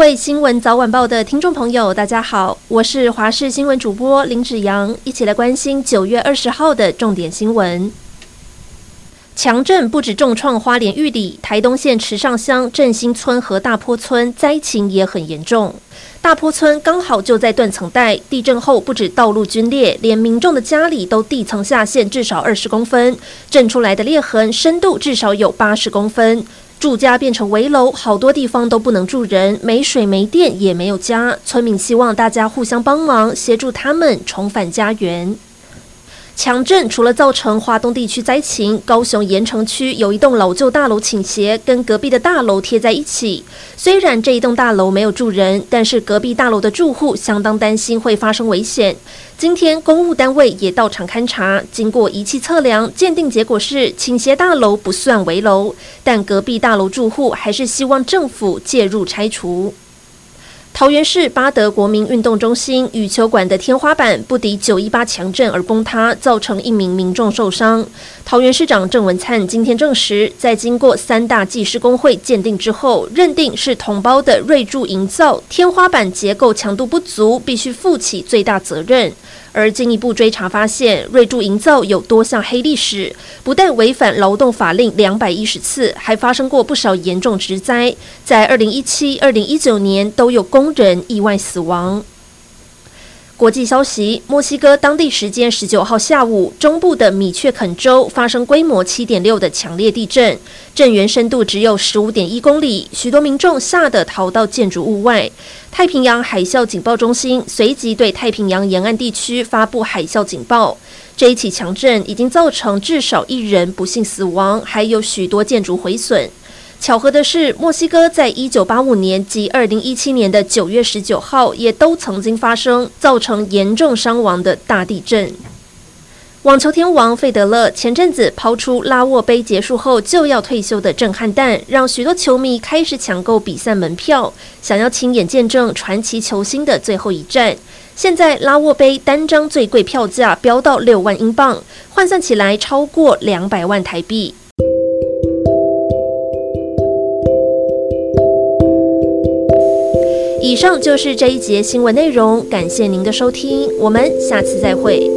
位新闻早晚报的听众朋友，大家好，我是华视新闻主播林子阳，一起来关心九月二十号的重点新闻。强震不止重创花莲玉里，台东县池上乡振兴村和大坡村灾情也很严重。大坡村刚好就在断层带，地震后不止道路龟裂，连民众的家里都地层下陷至少二十公分，震出来的裂痕深度至少有八十公分，住家变成危楼，好多地方都不能住人，没水没电也没有家。村民希望大家互相帮忙，协助他们重返家园。强震除了造成华东地区灾情，高雄盐城区有一栋老旧大楼倾斜，跟隔壁的大楼贴在一起。虽然这一栋大楼没有住人，但是隔壁大楼的住户相当担心会发生危险。今天公务单位也到场勘查，经过仪器测量，鉴定结果是倾斜大楼不算危楼，但隔壁大楼住户还是希望政府介入拆除。桃园市八德国民运动中心羽球馆的天花板不敌九一八强震而崩塌，造成一名民众受伤。桃园市长郑文灿今天证实，在经过三大技师工会鉴定之后，认定是同胞的瑞筑营造天花板结构强度不足，必须负起最大责任。而进一步追查发现，瑞筑营造有多项黑历史，不但违反劳动法令两百一十次，还发生过不少严重职灾，在二零一七、二零一九年都有工人意外死亡。国际消息：墨西哥当地时间十九号下午，中部的米却肯州发生规模七点六的强烈地震，震源深度只有十五点一公里，许多民众吓得逃到建筑物外。太平洋海啸警报中心随即对太平洋沿岸地区发布海啸警报。这一起强震已经造成至少一人不幸死亡，还有许多建筑毁损。巧合的是，墨西哥在一九八五年及二零一七年的九月十九号，也都曾经发生造成严重伤亡的大地震。网球天王费德勒前阵子抛出拉沃杯结束后就要退休的震撼弹，让许多球迷开始抢购比赛门票，想要亲眼见证传奇球星的最后一战。现在拉沃杯单张最贵票价飙到六万英镑，换算起来超过两百万台币。以上就是这一节新闻内容感谢您的收听我们下次再会。